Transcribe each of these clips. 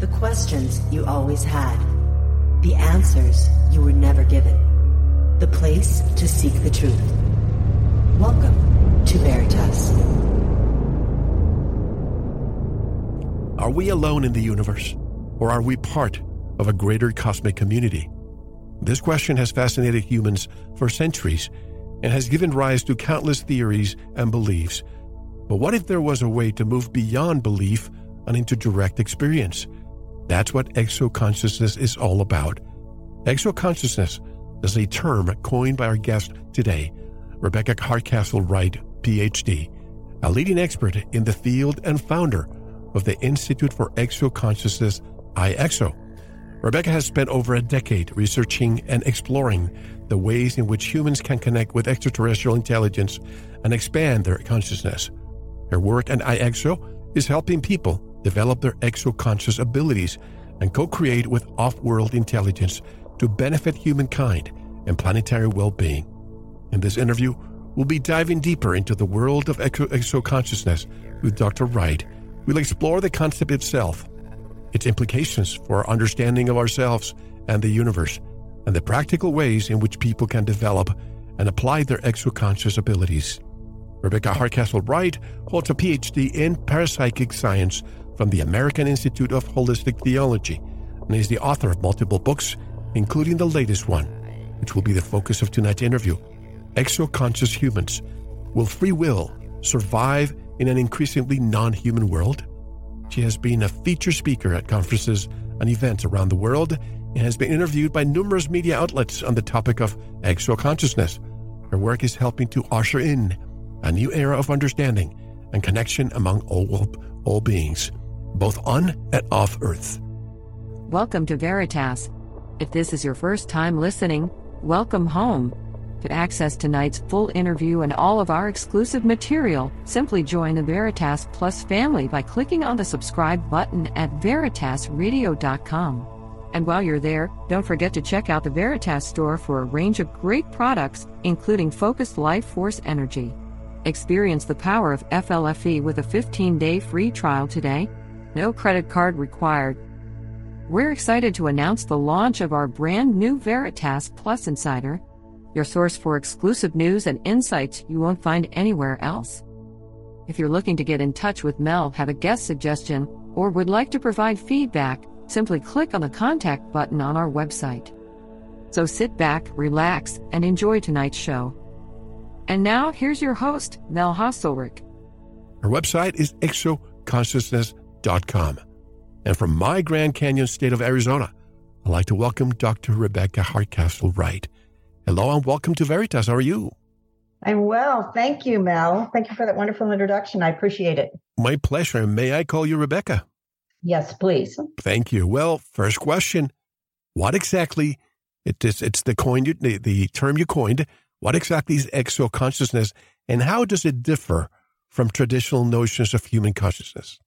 The questions you always had. The answers you were never given. The place to seek the truth. Welcome to Veritas. Are we alone in the universe? Or are we part of a greater cosmic community? This question has fascinated humans for centuries and has given rise to countless theories and beliefs. But what if there was a way to move beyond belief and into direct experience? That's what exoconsciousness is all about. Exoconsciousness is a term coined by our guest today, Rebecca Hardcastle Wright, PhD, a leading expert in the field and founder of the Institute for Exoconsciousness, IXO. Rebecca has spent over a decade researching and exploring the ways in which humans can connect with extraterrestrial intelligence and expand their consciousness. Her work at IXO is helping people develop their exoconscious abilities and co create with off world intelligence to benefit humankind and planetary well being. In this interview, we'll be diving deeper into the world of exo- exoconsciousness with Dr. Wright. We'll explore the concept itself its implications for our understanding of ourselves and the universe, and the practical ways in which people can develop and apply their exoconscious abilities. Rebecca Hardcastle Wright holds a PhD in parapsychic science from the American Institute of Holistic Theology and is the author of multiple books, including the latest one, which will be the focus of tonight's interview Exoconscious Humans Will Free Will Survive in an Increasingly Non Human World? She has been a feature speaker at conferences and events around the world and has been interviewed by numerous media outlets on the topic of exoconsciousness. Her work is helping to usher in a new era of understanding and connection among all, all beings, both on and off Earth. Welcome to Veritas. If this is your first time listening, welcome home. To access tonight's full interview and all of our exclusive material, simply join the Veritas Plus family by clicking on the subscribe button at veritasradio.com. And while you're there, don't forget to check out the Veritas store for a range of great products, including focused life force energy. Experience the power of FLFE with a 15 day free trial today. No credit card required. We're excited to announce the launch of our brand new Veritas Plus Insider your source for exclusive news and insights you won't find anywhere else. If you're looking to get in touch with Mel, have a guest suggestion, or would like to provide feedback, simply click on the contact button on our website. So sit back, relax, and enjoy tonight's show. And now, here's your host, Mel Hostelrick. Her website is exoconsciousness.com. And from my Grand Canyon state of Arizona, I'd like to welcome Dr. Rebecca Hardcastle Wright. Hello and welcome to Veritas. How are you? I'm well. Thank you, Mel. Thank you for that wonderful introduction. I appreciate it. My pleasure. May I call you Rebecca? Yes, please. Thank you. Well, first question What exactly, it is, it's the, coin, the, the term you coined, what exactly is exoconsciousness and how does it differ from traditional notions of human consciousness?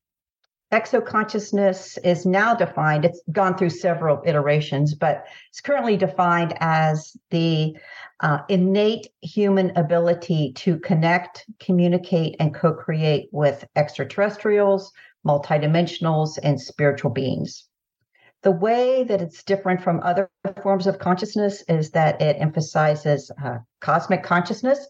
Exoconsciousness is now defined, it's gone through several iterations, but it's currently defined as the uh, innate human ability to connect, communicate, and co create with extraterrestrials, multidimensionals, and spiritual beings. The way that it's different from other forms of consciousness is that it emphasizes uh, cosmic consciousness,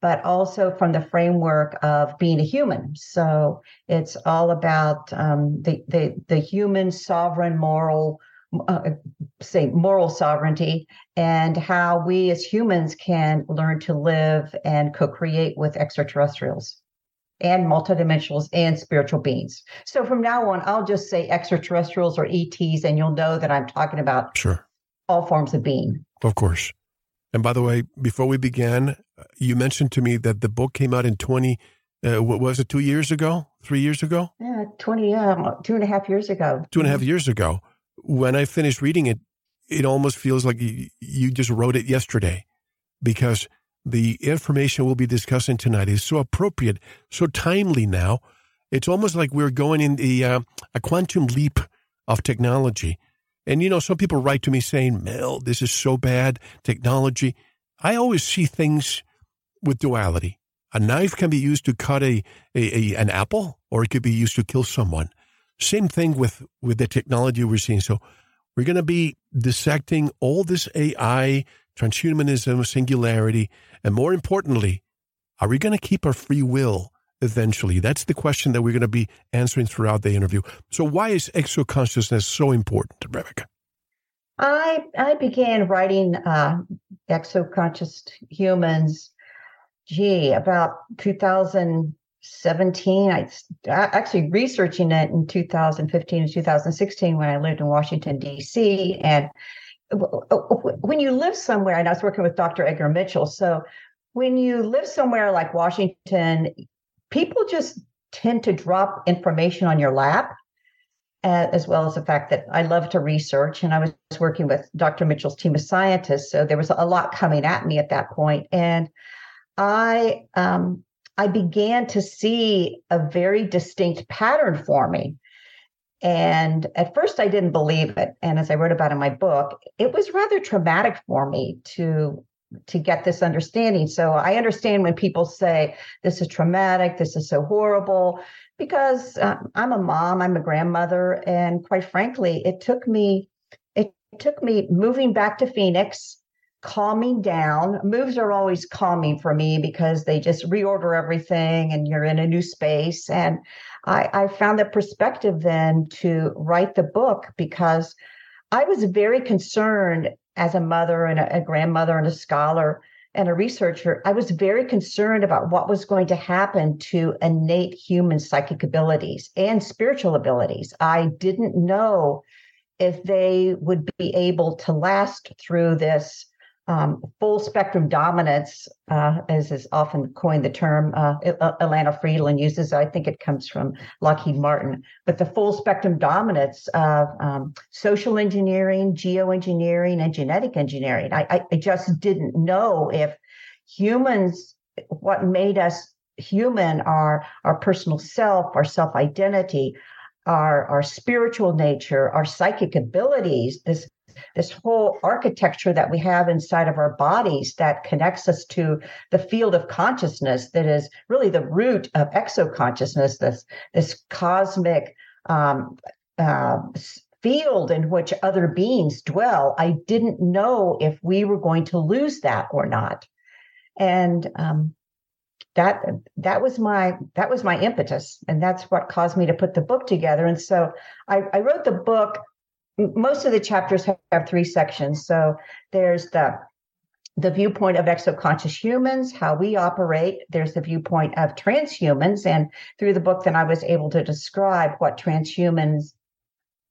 but also from the framework of being a human. So it's all about um, the, the the human sovereign moral, uh, say moral sovereignty, and how we as humans can learn to live and co-create with extraterrestrials and multidimensionals and spiritual beings. So from now on, I'll just say extraterrestrials or ETs, and you'll know that I'm talking about sure all forms of being. Of course. And by the way, before we began, you mentioned to me that the book came out in 20, uh, what was it, two years ago, three years ago? Yeah, 20, uh, two and a half years ago. Two and a half years ago. When I finished reading it, it almost feels like you just wrote it yesterday because the information we'll be discussing tonight is so appropriate, so timely now. It's almost like we're going in the, uh, a quantum leap of technology and, you know, some people write to me saying, Mel, this is so bad, technology. I always see things with duality. A knife can be used to cut a, a, a, an apple, or it could be used to kill someone. Same thing with, with the technology we're seeing. So we're going to be dissecting all this AI, transhumanism, singularity, and more importantly, are we going to keep our free will eventually? That's the question that we're going to be answering throughout the interview. So, why is exo consciousness so important, Rebecca? I I began writing uh, exo conscious humans, gee, about 2017. I actually researching it in 2015 and 2016 when I lived in Washington D.C. and when you live somewhere, and I was working with Dr. Edgar Mitchell, so when you live somewhere like Washington, people just tend to drop information on your lap, as well as the fact that I love to research. And I was working with Dr. Mitchell's team of scientists, so there was a lot coming at me at that point, and I um, I began to see a very distinct pattern forming. And at first, I didn't believe it. And as I wrote about in my book, it was rather traumatic for me to to get this understanding. So I understand when people say this is traumatic, this is so horrible, because uh, I'm a mom, I'm a grandmother, and quite frankly, it took me it took me moving back to Phoenix, calming down. Moves are always calming for me because they just reorder everything, and you're in a new space. And I, I found the perspective then to write the book because. I was very concerned as a mother and a, a grandmother and a scholar and a researcher, I was very concerned about what was going to happen to innate human psychic abilities and spiritual abilities. I didn't know if they would be able to last through this um, full spectrum dominance, uh, as is often coined the term, uh, Elana Freeland uses. I think it comes from Lockheed Martin. But the full spectrum dominance of um, social engineering, geoengineering, and genetic engineering. I, I just didn't know if humans, what made us human, our our personal self, our self identity, our our spiritual nature, our psychic abilities, this this whole architecture that we have inside of our bodies that connects us to the field of consciousness that is really the root of exoconsciousness, this, this cosmic um, uh, field in which other beings dwell. I didn't know if we were going to lose that or not. And um, that that was my that was my impetus and that's what caused me to put the book together and so I, I wrote the book most of the chapters have three sections. So there's the the viewpoint of exoconscious humans, how we operate. There's the viewpoint of transhumans, and through the book, then I was able to describe what transhumans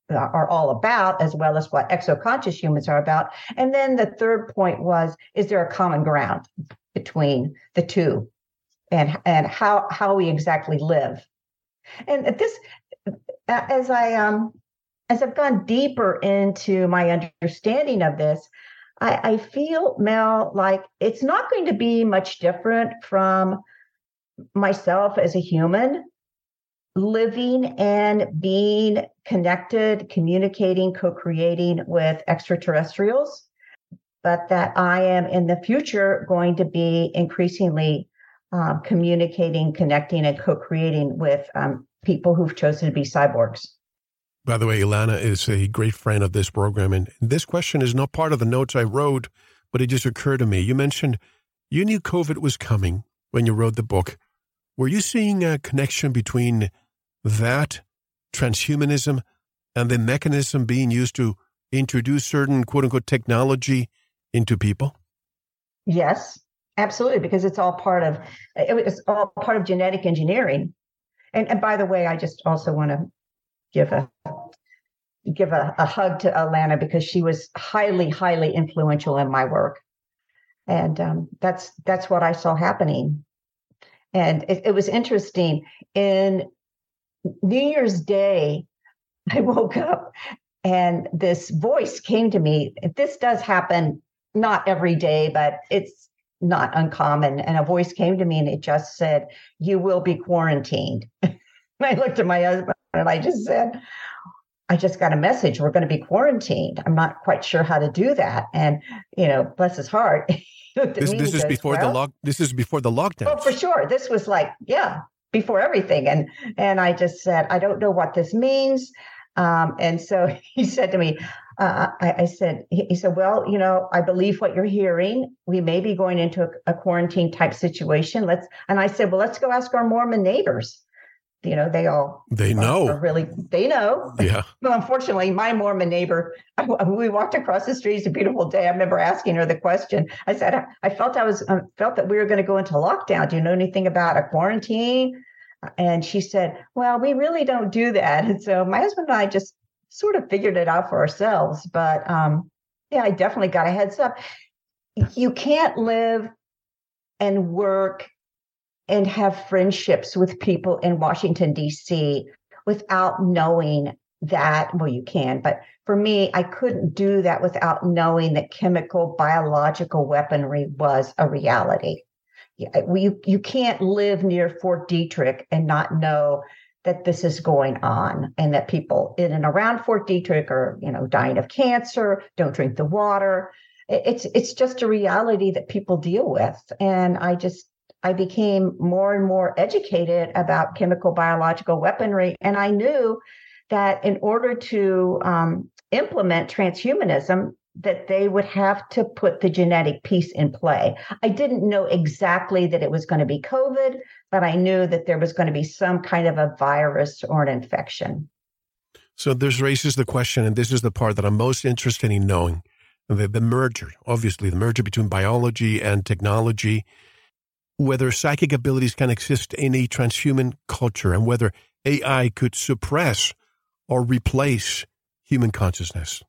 are all about, as well as what exoconscious humans are about. And then the third point was: is there a common ground between the two, and and how how we exactly live? And this, as I um as I've gone deeper into my understanding of this, I, I feel, Mel, like it's not going to be much different from myself as a human living and being connected, communicating, co creating with extraterrestrials, but that I am in the future going to be increasingly um, communicating, connecting, and co creating with um, people who've chosen to be cyborgs. By the way, Elana is a great friend of this program. And this question is not part of the notes I wrote, but it just occurred to me. You mentioned you knew COVID was coming when you wrote the book. Were you seeing a connection between that, transhumanism, and the mechanism being used to introduce certain quote unquote technology into people? Yes, absolutely, because it's all part of it's all part of genetic engineering. And, and by the way, I just also want to give a give a, a hug to Elana because she was highly, highly influential in my work. And um, that's that's what I saw happening. And it, it was interesting. In New Year's Day, I woke up and this voice came to me. This does happen not every day, but it's not uncommon. And a voice came to me and it just said, You will be quarantined. and I looked at my husband and I just said, I just got a message. We're going to be quarantined. I'm not quite sure how to do that. And, you know, bless his heart. this, this is before well, the lock. This is before the lockdown. Oh, for sure. This was like, yeah, before everything. And and I just said, I don't know what this means. Um, and so he said to me, uh, I, I, said, he said, well, you know, I believe what you're hearing. We may be going into a, a quarantine type situation. Let's, and I said, well, let's go ask our Mormon neighbors you know they all they know. really they know. Yeah. Well unfortunately my mormon neighbor we walked across the street it's a beautiful day i remember asking her the question. I said i felt i was I felt that we were going to go into lockdown. Do you know anything about a quarantine? And she said well we really don't do that. And so my husband and i just sort of figured it out for ourselves but um yeah i definitely got a heads up. You can't live and work and have friendships with people in Washington, D.C. without knowing that. Well, you can, but for me, I couldn't do that without knowing that chemical, biological weaponry was a reality. You, you can't live near Fort Detrick and not know that this is going on and that people in and around Fort Detrick are, you know, dying of cancer, don't drink the water. It's it's just a reality that people deal with. And I just I became more and more educated about chemical biological weaponry. And I knew that in order to um, implement transhumanism, that they would have to put the genetic piece in play. I didn't know exactly that it was going to be COVID, but I knew that there was going to be some kind of a virus or an infection. So this raises the question, and this is the part that I'm most interested in knowing the, the merger, obviously, the merger between biology and technology whether psychic abilities can exist in a transhuman culture and whether AI could suppress or replace human consciousness.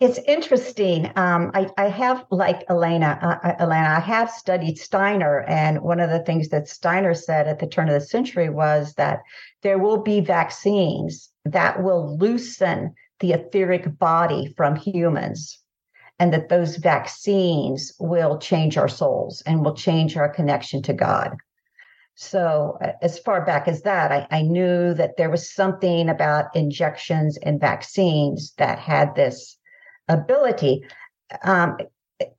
It's interesting. Um, I, I, have, like Elana, uh, uh, Elana, I have studied Steiner, and one of the things that Steiner said at the turn of the century was that there will be vaccines that will loosen the etheric body from humans and that those vaccines will change our souls and will change our connection to God. So, as far back as that, I, I, knew that there was something about injections and vaccines that had this ability. Um,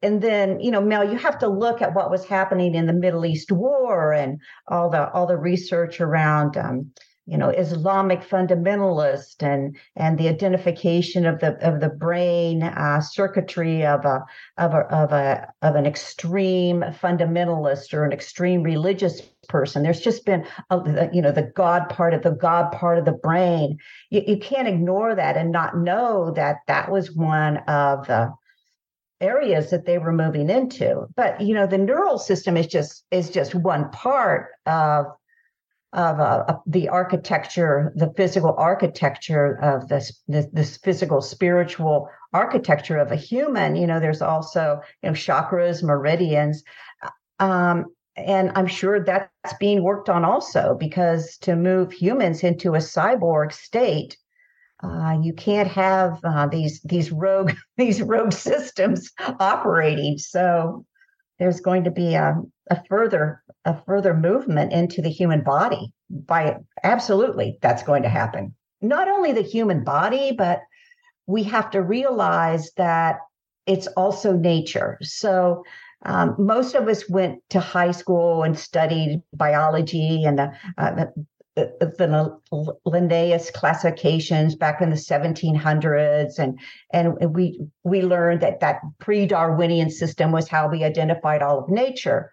and then, you know, Mel, you have to look at what was happening in the Middle East War and all the all the research around um, you know Islamic fundamentalist and and the identification of the of the brain uh, circuitry of a of a of a of an extreme fundamentalist or an extreme religious person. There's just been a, you know the God part of the God part of the brain. You, you can't ignore that and not know that that was one of the areas that they were moving into but you know the neural system is just is just one part of of uh, the architecture, the physical architecture of this, this, this physical spiritual architecture of a human. You know, there's also you know chakras, meridians, um, and I'm sure that's being worked on also because to move humans into a cyborg state. Uh, you can't have uh, these these rogue these rogue systems operating. So there's going to be a, a further a further movement into the human body by absolutely that's going to happen. Not only the human body but we have to realize that it's also nature. So um, most of us went to high school and studied biology and the, uh, the, the Linnaeus classifications back in the 1700s, and and we we learned that that pre-Darwinian system was how we identified all of nature.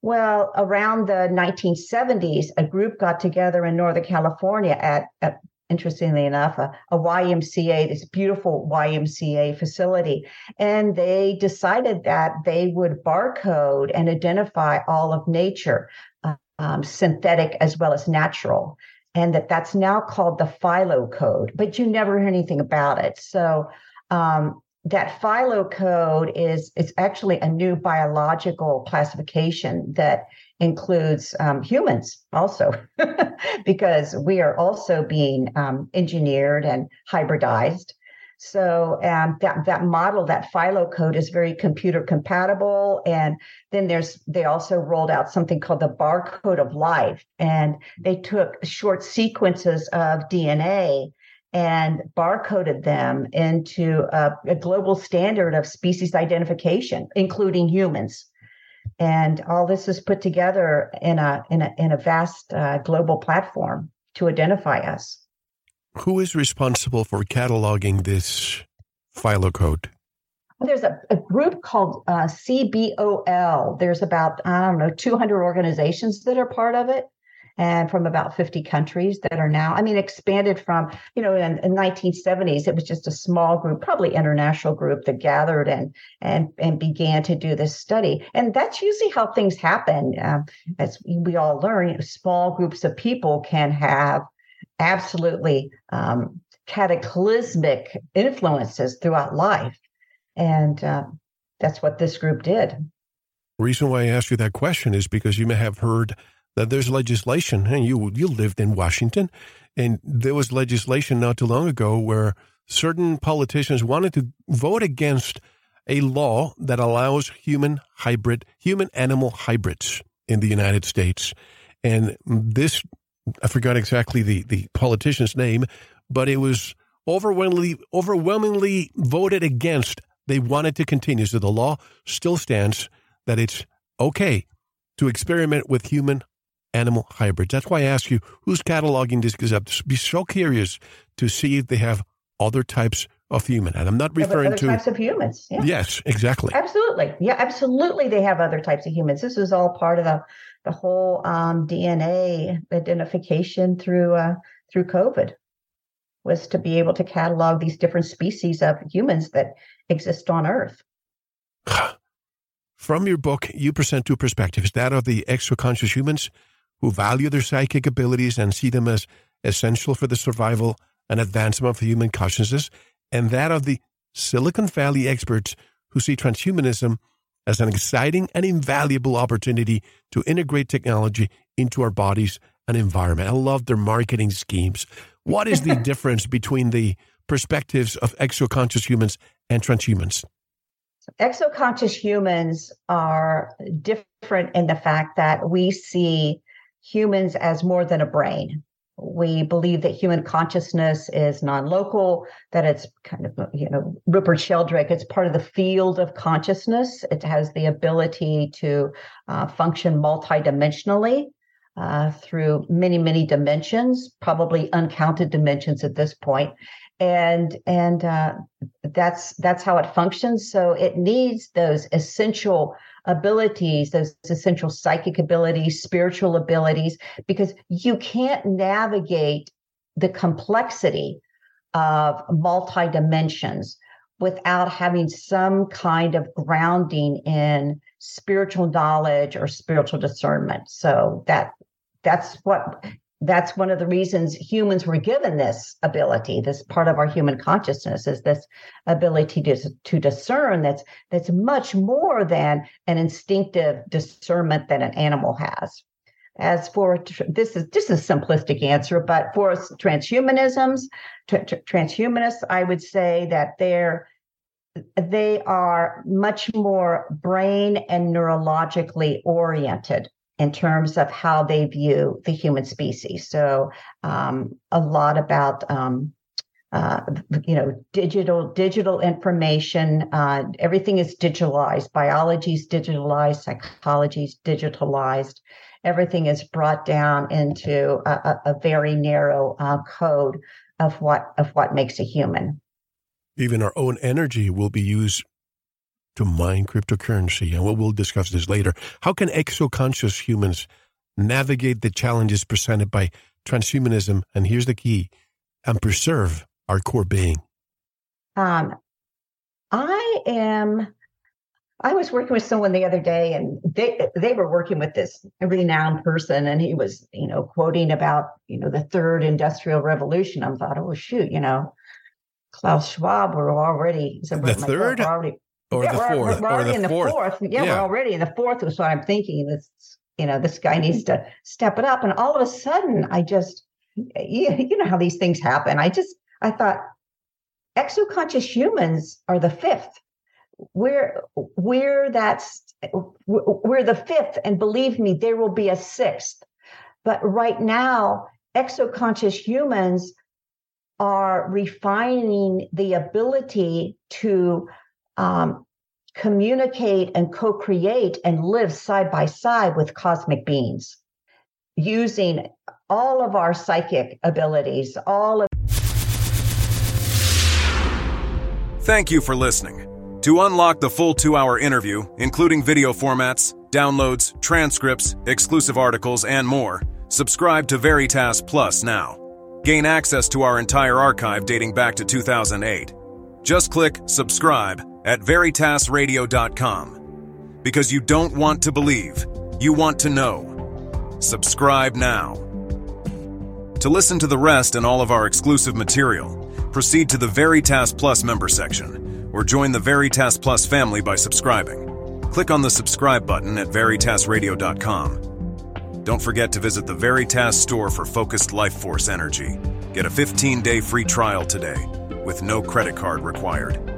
Well, around the 1970s, a group got together in Northern California at, at interestingly enough, a, a, YMCA, this beautiful YMCA facility. And they decided that they would barcode and identify all of nature, uh, um, synthetic as well as natural. And that that's now called the PhyloCode, but you never hear anything about it. So um, that PhyloCode is it's actually a new biological classification that includes um, humans also because we are also being um, engineered and hybridized so um, that that model that PhyloCode is very computer compatible and then there's they also rolled out something called the barcode of life and they took short sequences of dna and barcoded them into a, a, global standard of species identification, including humans. and all this is put together in a in a in a vast uh, global platform to identify us. Who is responsible for cataloging this code? There's a, a group called uh, CBOL. There's about I don't know 200 organizations that are part of it and from about 50 countries that are now, I mean, expanded from, you know, in, in 1970s, it was just a small group, probably international group that gathered and and and began to do this study. And that's usually how things happen. Um, as we all learn, you know, small groups of people can have absolutely um, cataclysmic influences throughout life. And uh, that's what this group did. The reason why I asked you that question is because you may have heard that there's legislation, and you you lived in Washington, and there was legislation not too long ago where certain politicians wanted to vote against a law that allows human hybrid, human animal hybrids in the United States. And this, I forgot exactly the, the politician's name, but it was overwhelmingly, overwhelmingly voted against. They wanted to continue. So the law still stands that it's okay to experiment with human animal hybrids. That's why I ask you who's cataloging this because I'd be so curious to see if they have other types of human. And I'm not referring other to types of humans. Yeah. Yes, exactly. Absolutely. Yeah, absolutely. They have other types of humans. This is all part of the the whole um, DNA identification through uh, through COVID was to be able to catalog these different species of humans that exist on Earth. From your book, you present two perspectives: that of the extra-conscious humans who value their psychic abilities and see them as essential for the survival and advancement of human consciousness, and that of the Silicon Valley experts who see transhumanism as an exciting and invaluable opportunity to integrate technology into our bodies and environment. I love their marketing schemes. What is the difference between the perspectives of exoconscious humans and transhumans? Exoconscious humans are different in the fact that we see humans as more than a brain. We believe that human consciousness is non-local, that it's kind of, you know, Rupert Sheldrake, it's part of the field of consciousness. It has the ability to uh, function multidimensionally uh, through many, many dimensions, probably uncounted dimensions at this point. And and uh, that's that's how it functions. So it needs those essential abilities, those essential psychic abilities, spiritual abilities, because you can't navigate the complexity of multi dimensions without having some kind of grounding in spiritual knowledge or spiritual discernment. So that that's what that's one of the reasons humans were given this ability this part of our human consciousness is this ability to, to discern that's that's much more than an instinctive discernment that an animal has. As for this is just a simplistic answer but for transhumanisms transhumanists i would say that they're they are much more brain and neurologically oriented in terms of how they view the human species. So um, a lot about um, uh, you know digital digital information. Uh, everything is digitalized. Biology is digitalized. Psychology is digitalized. Everything is brought down into a, a, a very narrow uh, code of what of what makes a human. Even our own energy will be used to mine cryptocurrency. And we'll discuss this later. How can exoconscious humans navigate the challenges presented by transhumanism? And here's the key and preserve our core being. Um, I am. I was working with someone the other day, and they they were working with this renowned person, and he was, you know, quoting about, you know, the third industrial revolution. I thought, oh shoot, you know, Klaus Schwab were already the third already or yeah, the we're, fourth, we're already or in the fourth. fourth. Yeah, yeah, we're already in the fourth. Was what I'm thinking. This, you know, this guy needs to step it up. And all of a sudden, I just, you, you know how these things happen. I just, I thought, exoconscious humans are the fifth. We're we're that's we're the fifth, and believe me, there will be a sixth. But right now, exoconscious humans are refining the ability to um, communicate and co create and live side by side with cosmic beings using all of our psychic abilities, all of. Thank you for listening. To unlock the full two hour interview, including video formats, downloads, transcripts, exclusive articles, and more, subscribe to Veritas Plus now. Gain access to our entire archive dating back to 2008. Just click subscribe at veritasradio.com. Because you don't want to believe, you want to know. Subscribe now. To listen to the rest and all of our exclusive material, proceed to the Veritas Plus member section or join the Veritas Plus family by subscribing. Click on the subscribe button at veritasradio.com. Don't forget to visit the Veritas store for focused life force energy. Get a 15 day free trial today with no credit card required.